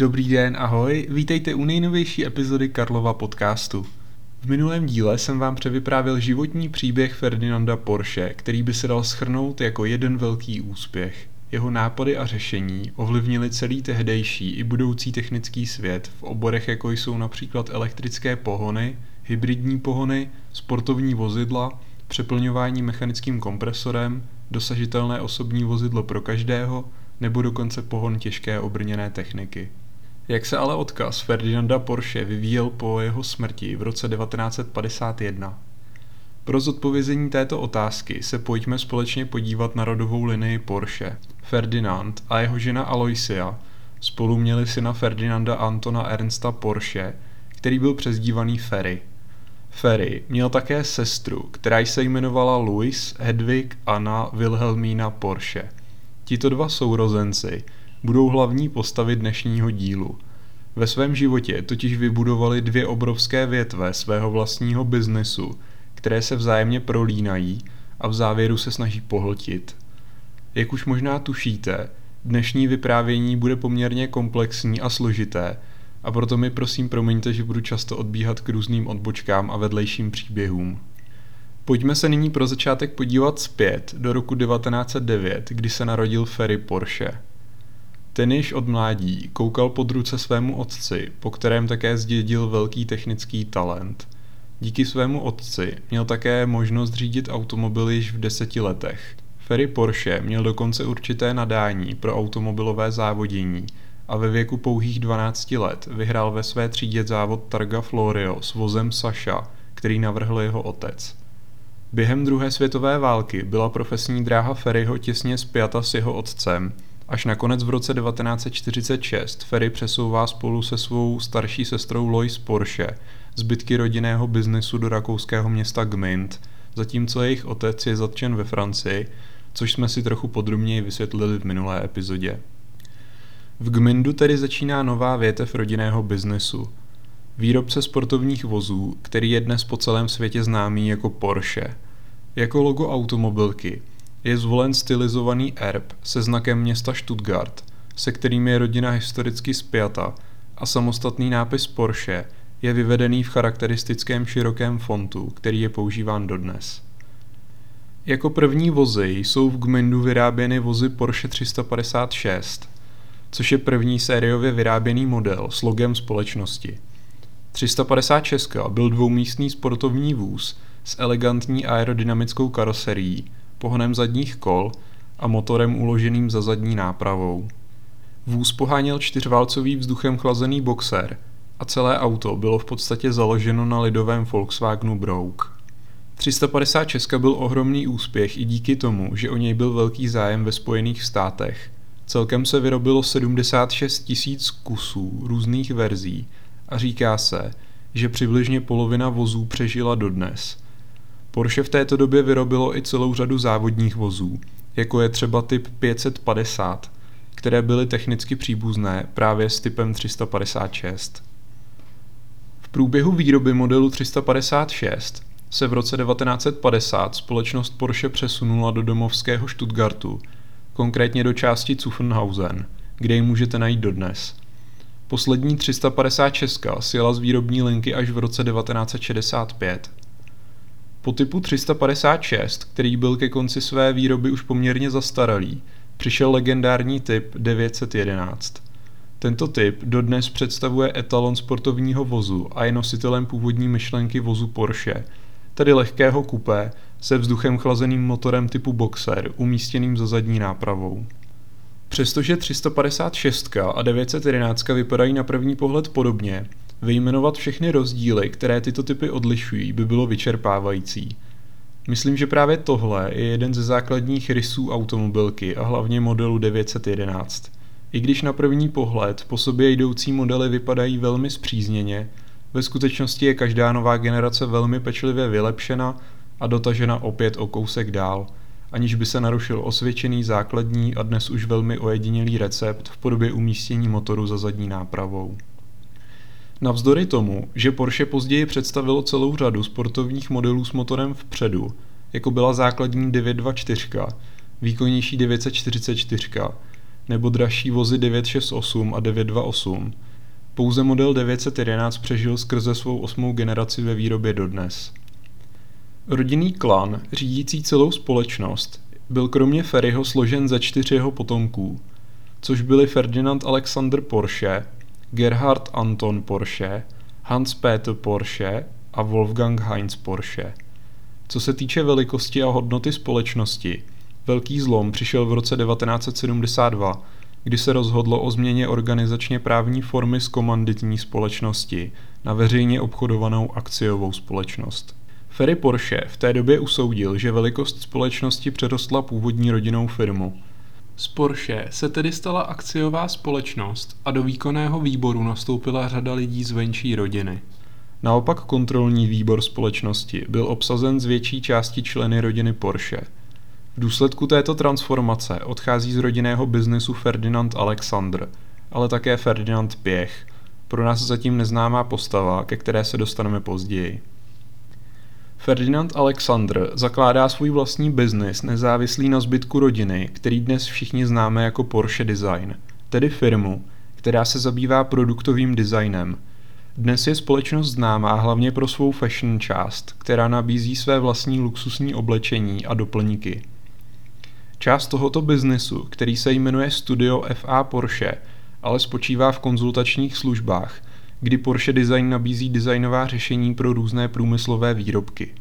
Dobrý den, ahoj, vítejte u nejnovější epizody Karlova podcastu. V minulém díle jsem vám převyprávěl životní příběh Ferdinanda Porsche, který by se dal schrnout jako jeden velký úspěch. Jeho nápady a řešení ovlivnili celý tehdejší i budoucí technický svět v oborech jako jsou například elektrické pohony, hybridní pohony, sportovní vozidla, přeplňování mechanickým kompresorem, dosažitelné osobní vozidlo pro každého nebo dokonce pohon těžké obrněné techniky. Jak se ale odkaz Ferdinanda Porsche vyvíjel po jeho smrti v roce 1951? Pro zodpovězení této otázky se pojďme společně podívat na rodovou linii Porsche. Ferdinand a jeho žena Aloysia spolu měli syna Ferdinanda Antona Ernsta Porsche, který byl přezdívaný Ferry. Ferry měl také sestru, která se jmenovala Louis Hedwig Anna Wilhelmína Porsche. Tito dva sourozenci budou hlavní postavy dnešního dílu. Ve svém životě totiž vybudovali dvě obrovské větve svého vlastního biznesu, které se vzájemně prolínají a v závěru se snaží pohltit. Jak už možná tušíte, dnešní vyprávění bude poměrně komplexní a složité, a proto mi prosím promiňte, že budu často odbíhat k různým odbočkám a vedlejším příběhům. Pojďme se nyní pro začátek podívat zpět do roku 1909, kdy se narodil Ferry Porsche. Ten již od mládí koukal pod ruce svému otci, po kterém také zdědil velký technický talent. Díky svému otci měl také možnost řídit automobil již v deseti letech. Ferry Porsche měl dokonce určité nadání pro automobilové závodění a ve věku pouhých 12 let vyhrál ve své třídě závod Targa Florio s vozem Sasha, který navrhl jeho otec. Během druhé světové války byla profesní dráha Ferryho těsně spjata s jeho otcem, až nakonec v roce 1946 Ferry přesouvá spolu se svou starší sestrou Lois Porsche zbytky rodinného biznesu do rakouského města Gmint, zatímco jejich otec je zatčen ve Francii, což jsme si trochu podrobněji vysvětlili v minulé epizodě. V Gmindu tedy začíná nová větev rodinného biznesu. Výrobce sportovních vozů, který je dnes po celém světě známý jako Porsche. Jako logo automobilky je zvolen stylizovaný erb se znakem města Stuttgart, se kterým je rodina historicky spjata a samostatný nápis Porsche je vyvedený v charakteristickém širokém fontu, který je používán dodnes. Jako první vozy jsou v Gmindu vyráběny vozy Porsche 356, což je první sériově vyráběný model s logem společnosti. 356 byl dvoumístný sportovní vůz s elegantní aerodynamickou karoserií, pohonem zadních kol a motorem uloženým za zadní nápravou. Vůz poháněl čtyřválcový vzduchem chlazený boxer a celé auto bylo v podstatě založeno na lidovém Volkswagenu Brouk. 356 byl ohromný úspěch i díky tomu, že o něj byl velký zájem ve Spojených státech. Celkem se vyrobilo 76 tisíc kusů různých verzí a říká se, že přibližně polovina vozů přežila dodnes. Porsche v této době vyrobilo i celou řadu závodních vozů, jako je třeba typ 550, které byly technicky příbuzné právě s typem 356. V průběhu výroby modelu 356 se v roce 1950 společnost Porsche přesunula do domovského Stuttgartu, konkrétně do části Zuffenhausen, kde ji můžete najít dodnes. Poslední 356 sjela z výrobní linky až v roce 1965. Po typu 356, který byl ke konci své výroby už poměrně zastaralý, přišel legendární typ 911. Tento typ dodnes představuje etalon sportovního vozu a je nositelem původní myšlenky vozu Porsche, tedy lehkého kupé se vzduchem chlazeným motorem typu Boxer umístěným za zadní nápravou. Přestože 356 a 911 vypadají na první pohled podobně, vyjmenovat všechny rozdíly, které tyto typy odlišují, by bylo vyčerpávající. Myslím, že právě tohle je jeden ze základních rysů automobilky a hlavně modelu 911. I když na první pohled po sobě jdoucí modely vypadají velmi zpřízněně, ve skutečnosti je každá nová generace velmi pečlivě vylepšena a dotažena opět o kousek dál, aniž by se narušil osvědčený základní a dnes už velmi ojedinělý recept v podobě umístění motoru za zadní nápravou. Navzdory tomu, že Porsche později představilo celou řadu sportovních modelů s motorem vpředu, jako byla základní 924, výkonnější 944, nebo dražší vozy 968 a 928. Pouze model 911 přežil skrze svou osmou generaci ve výrobě dodnes. Rodinný klan, řídící celou společnost, byl kromě Ferryho složen ze čtyř jeho potomků, což byli Ferdinand Alexander Porsche, Gerhard Anton Porsche, Hans Peter Porsche a Wolfgang Heinz Porsche. Co se týče velikosti a hodnoty společnosti, velký zlom přišel v roce 1972, kdy se rozhodlo o změně organizačně právní formy z komanditní společnosti na veřejně obchodovanou akciovou společnost. Ferry Porsche v té době usoudil, že velikost společnosti přerostla původní rodinnou firmu. Z Porsche se tedy stala akciová společnost a do výkonného výboru nastoupila řada lidí z venčí rodiny. Naopak kontrolní výbor společnosti byl obsazen z větší části členy rodiny Porsche. V důsledku této transformace odchází z rodinného biznesu Ferdinand Alexander, ale také Ferdinand Pěch, pro nás zatím neznámá postava, ke které se dostaneme později. Ferdinand Alexander zakládá svůj vlastní biznis nezávislý na zbytku rodiny, který dnes všichni známe jako Porsche Design, tedy firmu, která se zabývá produktovým designem. Dnes je společnost známá hlavně pro svou fashion část, která nabízí své vlastní luxusní oblečení a doplňky. Část tohoto biznesu, který se jmenuje Studio FA Porsche, ale spočívá v konzultačních službách – kdy Porsche Design nabízí designová řešení pro různé průmyslové výrobky.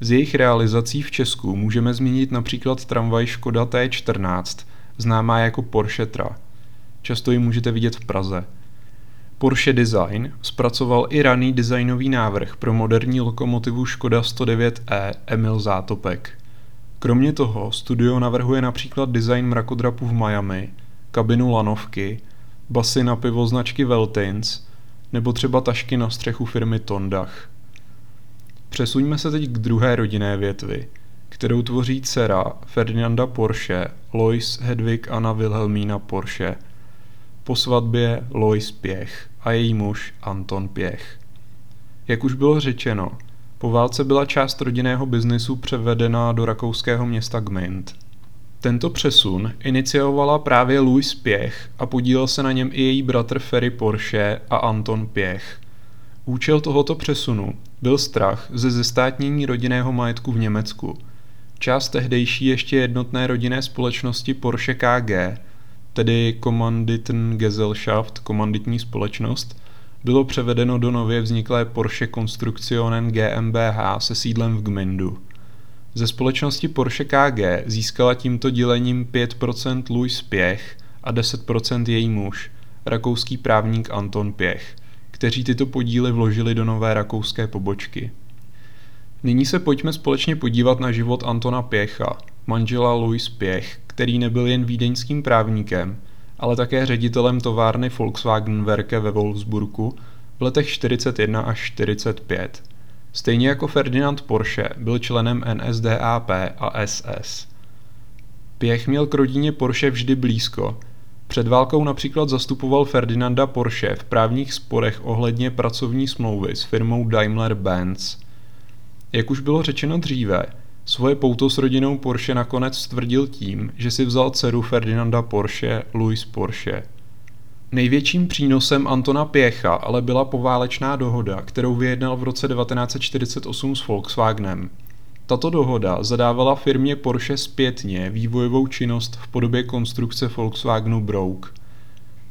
Z jejich realizací v Česku můžeme zmínit například tramvaj Škoda T14, známá jako Porsche Tra. Často ji můžete vidět v Praze. Porsche Design zpracoval i raný designový návrh pro moderní lokomotivu Škoda 109e Emil Zátopek. Kromě toho studio navrhuje například design mrakodrapu v Miami, kabinu lanovky, basy na pivo značky Veltins nebo třeba tašky na střechu firmy Tondach. Přesuňme se teď k druhé rodinné větvi, kterou tvoří dcera Ferdinanda Porsche, Lois Hedwig Anna Wilhelmína Porsche, po svatbě Lois Pěch a její muž Anton Pěch. Jak už bylo řečeno, po válce byla část rodinného biznisu převedena do rakouského města Gmünd. Tento přesun iniciovala právě Louis Pěch a podílel se na něm i její bratr Ferry Porsche a Anton Pěch. Účel tohoto přesunu byl strach ze zestátnění rodinného majetku v Německu. Část tehdejší ještě jednotné rodinné společnosti Porsche KG, tedy Kommanditengesellschaft, komanditní společnost, bylo převedeno do nově vzniklé Porsche Konstruktionen GmbH se sídlem v Gmindu. Ze společnosti Porsche KG získala tímto dělením 5% Louis Pěch a 10% její muž, rakouský právník Anton Pěch, kteří tyto podíly vložili do nové rakouské pobočky. Nyní se pojďme společně podívat na život Antona Pěcha, manžela Louis Pěch, který nebyl jen vídeňským právníkem, ale také ředitelem továrny Volkswagen Werke ve Wolfsburgu v letech 41 až 45. Stejně jako Ferdinand Porsche byl členem NSDAP a SS. Pěch měl k rodině Porsche vždy blízko. Před válkou například zastupoval Ferdinanda Porsche v právních sporech ohledně pracovní smlouvy s firmou Daimler-Benz. Jak už bylo řečeno dříve, svoje pouto s rodinou Porsche nakonec stvrdil tím, že si vzal dceru Ferdinanda Porsche, Louis Porsche – Největším přínosem Antona Pěcha ale byla poválečná dohoda, kterou vyjednal v roce 1948 s Volkswagenem. Tato dohoda zadávala firmě Porsche zpětně vývojovou činnost v podobě konstrukce Volkswagenu Brouk.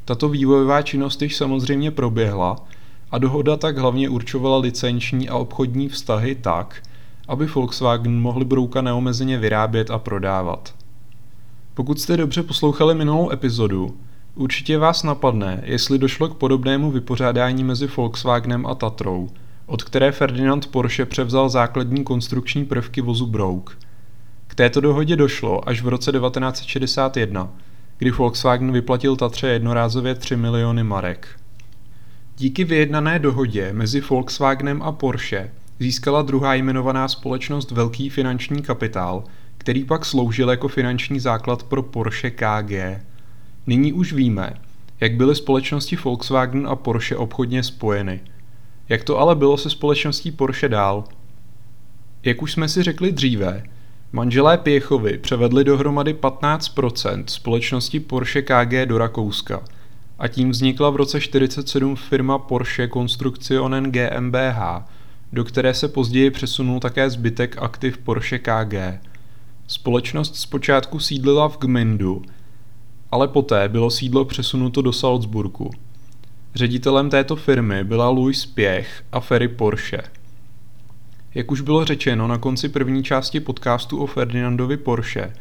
Tato vývojová činnost již samozřejmě proběhla a dohoda tak hlavně určovala licenční a obchodní vztahy tak, aby Volkswagen mohli Brouka neomezeně vyrábět a prodávat. Pokud jste dobře poslouchali minulou epizodu, Určitě vás napadne, jestli došlo k podobnému vypořádání mezi Volkswagenem a Tatrou, od které Ferdinand Porsche převzal základní konstrukční prvky vozu Brouk. K této dohodě došlo až v roce 1961, kdy Volkswagen vyplatil Tatře jednorázově 3 miliony marek. Díky vyjednané dohodě mezi Volkswagenem a Porsche získala druhá jmenovaná společnost velký finanční kapitál, který pak sloužil jako finanční základ pro Porsche KG. Nyní už víme, jak byly společnosti Volkswagen a Porsche obchodně spojeny. Jak to ale bylo se společností Porsche dál? Jak už jsme si řekli dříve, Manželé Pěchovi převedli dohromady 15% společnosti Porsche KG do Rakouska a tím vznikla v roce 1947 firma Porsche Konstruktionen GmbH, do které se později přesunul také zbytek aktiv Porsche KG. Společnost zpočátku sídlila v Gmindu, ale poté bylo sídlo přesunuto do Salzburgu. Ředitelem této firmy byla Louis Pěch a Ferry Porsche. Jak už bylo řečeno na konci první části podcastu o Ferdinandovi Porsche,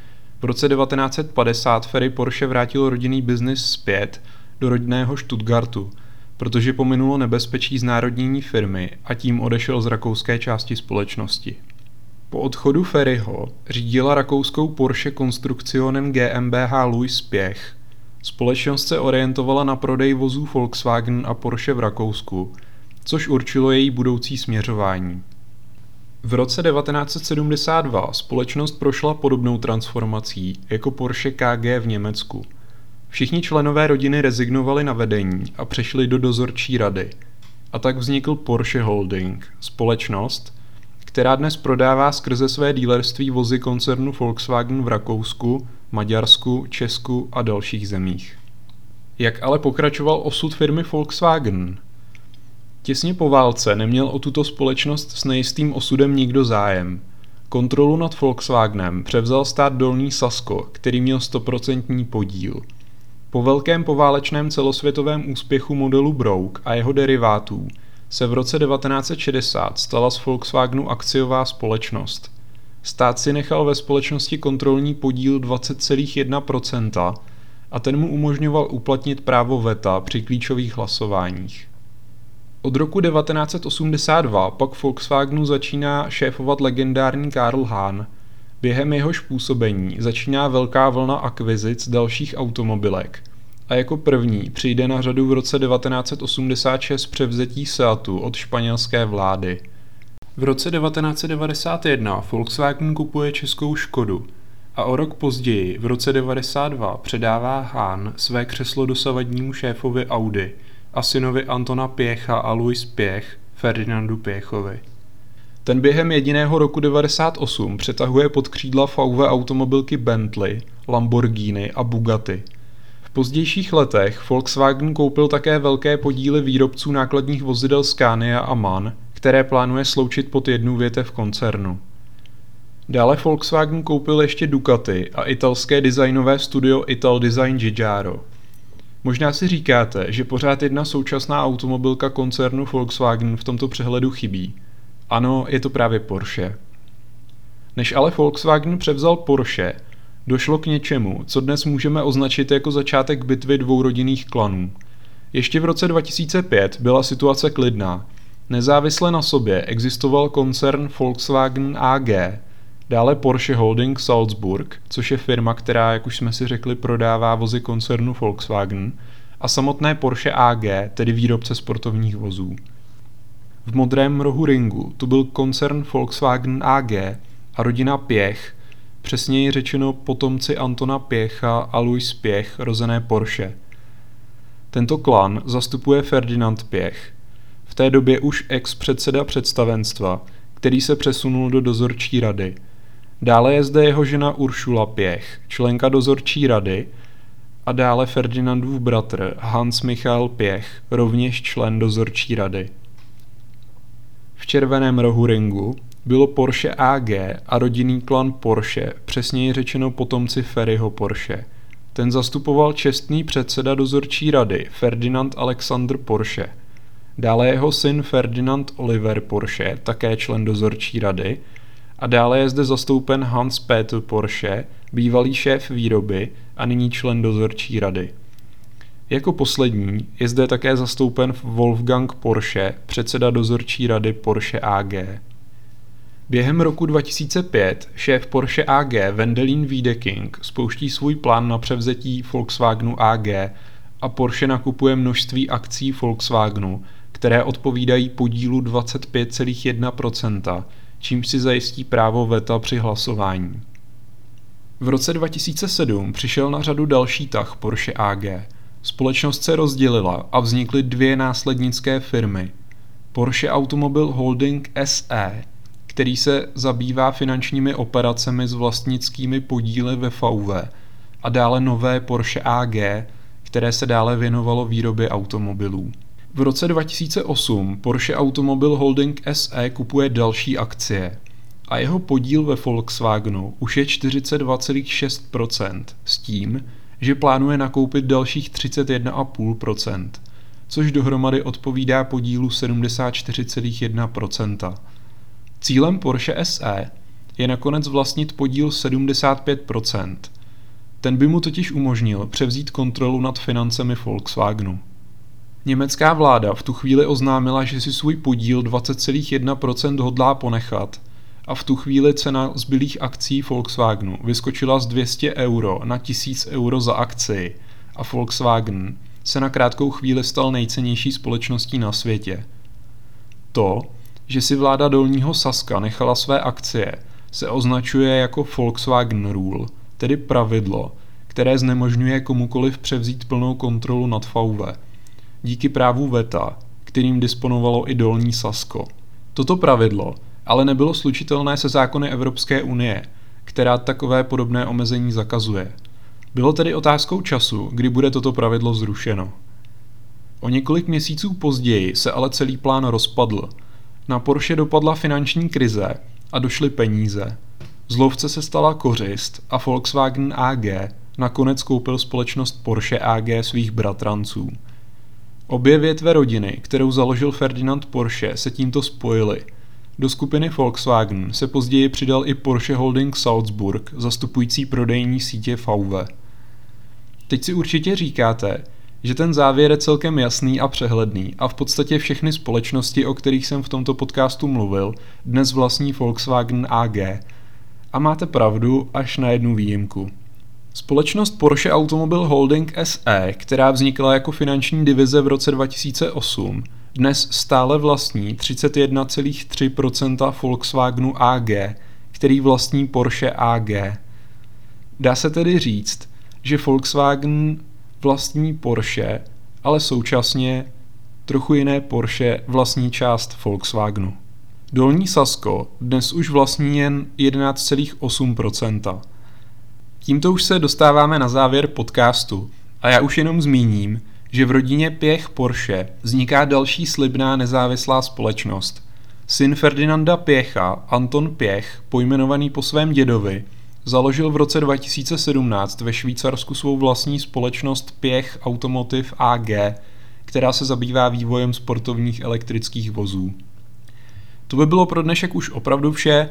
v roce 1950 Ferry Porsche vrátil rodinný biznis zpět do rodinného Stuttgartu, protože pominulo nebezpečí znárodnění firmy a tím odešel z rakouské části společnosti. Po odchodu Ferryho řídila rakouskou Porsche Konstruktionen GmbH Louis Pěch. Společnost se orientovala na prodej vozů Volkswagen a Porsche v Rakousku, což určilo její budoucí směřování. V roce 1972 společnost prošla podobnou transformací jako Porsche KG v Německu. Všichni členové rodiny rezignovali na vedení a přešli do dozorčí rady. A tak vznikl Porsche Holding, společnost, která dnes prodává skrze své dílerství vozy koncernu Volkswagen v Rakousku, Maďarsku, Česku a dalších zemích. Jak ale pokračoval osud firmy Volkswagen? Těsně po válce neměl o tuto společnost s nejistým osudem nikdo zájem. Kontrolu nad Volkswagenem převzal stát Dolní Sasko, který měl 100% podíl. Po velkém poválečném celosvětovém úspěchu modelu Brouk a jeho derivátů se v roce 1960 stala z Volkswagenu akciová společnost. Stát si nechal ve společnosti kontrolní podíl 20,1% a ten mu umožňoval uplatnit právo VETA při klíčových hlasováních. Od roku 1982 pak Volkswagenu začíná šéfovat legendární Karl Hahn. Během jehož působení začíná velká vlna akvizic dalších automobilek a jako první přijde na řadu v roce 1986 převzetí Seatu od španělské vlády. V roce 1991 Volkswagen kupuje českou Škodu a o rok později, v roce 1992, předává Hahn své křeslo dosavadnímu šéfovi Audi – a synovi Antona Pěcha a Louis Pěch Ferdinandu Pěchovi. Ten během jediného roku 98 přetahuje pod křídla VW automobilky Bentley, Lamborghini a Bugatti. Pozdějších letech Volkswagen koupil také velké podíly výrobců nákladních vozidel Scania a MAN, které plánuje sloučit pod jednu větev koncernu. Dále Volkswagen koupil ještě Ducati a italské designové studio Ital Design Giugiaro. Možná si říkáte, že pořád jedna současná automobilka koncernu Volkswagen v tomto přehledu chybí. Ano, je to právě Porsche. Než ale Volkswagen převzal Porsche, došlo k něčemu, co dnes můžeme označit jako začátek bitvy dvou rodinných klanů. Ještě v roce 2005 byla situace klidná. Nezávisle na sobě existoval koncern Volkswagen AG, Dále Porsche Holding Salzburg, což je firma, která, jak už jsme si řekli, prodává vozy koncernu Volkswagen, a samotné Porsche AG, tedy výrobce sportovních vozů. V modrém rohu ringu tu byl koncern Volkswagen AG a rodina Pěch, přesněji řečeno potomci Antona Pěcha a Louis Pěch, rozené Porsche. Tento klan zastupuje Ferdinand Pěch, v té době už ex-předseda představenstva, který se přesunul do dozorčí rady – Dále je zde jeho žena Uršula Pěch, členka dozorčí rady, a dále Ferdinandův bratr Hans Michael Pěch, rovněž člen dozorčí rady. V červeném rohu ringu bylo Porsche AG a rodinný klan Porsche, přesněji řečeno potomci Ferryho Porsche. Ten zastupoval čestný předseda dozorčí rady Ferdinand Alexander Porsche. Dále jeho syn Ferdinand Oliver Porsche, také člen dozorčí rady, a dále je zde zastoupen Hans Peter Porsche, bývalý šéf výroby a nyní člen dozorčí rady. Jako poslední je zde také zastoupen Wolfgang Porsche, předseda dozorčí rady Porsche AG. Během roku 2005 šéf Porsche AG Wendelin Wiedeking spouští svůj plán na převzetí Volkswagenu AG a Porsche nakupuje množství akcí Volkswagenu, které odpovídají podílu 25,1%, čímž si zajistí právo veta při hlasování. V roce 2007 přišel na řadu další tah Porsche AG. Společnost se rozdělila a vznikly dvě následnické firmy. Porsche Automobil Holding SE, který se zabývá finančními operacemi s vlastnickými podíly ve VW a dále nové Porsche AG, které se dále věnovalo výrobě automobilů. V roce 2008 Porsche Automobil Holding SE kupuje další akcie a jeho podíl ve Volkswagenu už je 42,6% s tím, že plánuje nakoupit dalších 31,5%, což dohromady odpovídá podílu 74,1%. Cílem Porsche SE je nakonec vlastnit podíl 75%. Ten by mu totiž umožnil převzít kontrolu nad financemi Volkswagenu. Německá vláda v tu chvíli oznámila, že si svůj podíl 20,1% hodlá ponechat a v tu chvíli cena zbylých akcí Volkswagenu vyskočila z 200 euro na 1000 euro za akci a Volkswagen se na krátkou chvíli stal nejcennější společností na světě. To, že si vláda Dolního Saska nechala své akcie, se označuje jako Volkswagen Rule, tedy pravidlo, které znemožňuje komukoliv převzít plnou kontrolu nad VW. Díky právu VETA, kterým disponovalo i Dolní Sasko. Toto pravidlo ale nebylo slučitelné se zákony Evropské unie, která takové podobné omezení zakazuje. Bylo tedy otázkou času, kdy bude toto pravidlo zrušeno. O několik měsíců později se ale celý plán rozpadl. Na Porsche dopadla finanční krize a došly peníze. Zlovce se stala kořist a Volkswagen AG nakonec koupil společnost Porsche AG svých bratranců. Obě větve rodiny, kterou založil Ferdinand Porsche, se tímto spojily – do skupiny Volkswagen se později přidal i Porsche Holding Salzburg, zastupující prodejní sítě VW. Teď si určitě říkáte, že ten závěr je celkem jasný a přehledný a v podstatě všechny společnosti, o kterých jsem v tomto podcastu mluvil, dnes vlastní Volkswagen AG. A máte pravdu až na jednu výjimku. Společnost Porsche Automobil Holding SE, která vznikla jako finanční divize v roce 2008, dnes stále vlastní 31,3% Volkswagenu AG, který vlastní Porsche AG. Dá se tedy říct, že Volkswagen vlastní Porsche, ale současně trochu jiné Porsche vlastní část Volkswagenu. Dolní Sasko dnes už vlastní jen 11,8%. Tímto už se dostáváme na závěr podcastu a já už jenom zmíním, že v rodině Pěch Porsche vzniká další slibná nezávislá společnost. Syn Ferdinanda Pěcha, Anton Pěch, pojmenovaný po svém dědovi, založil v roce 2017 ve Švýcarsku svou vlastní společnost Pěch Automotive AG, která se zabývá vývojem sportovních elektrických vozů. To by bylo pro dnešek už opravdu vše.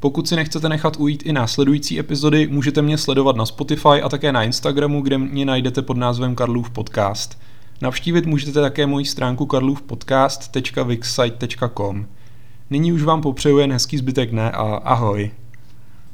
Pokud si nechcete nechat ujít i následující epizody, můžete mě sledovat na Spotify a také na Instagramu, kde mě najdete pod názvem Karlův podcast. Navštívit můžete také moji stránku karlůvpodcast.wixsite.com. Nyní už vám popřeju jen hezký zbytek dne a ahoj.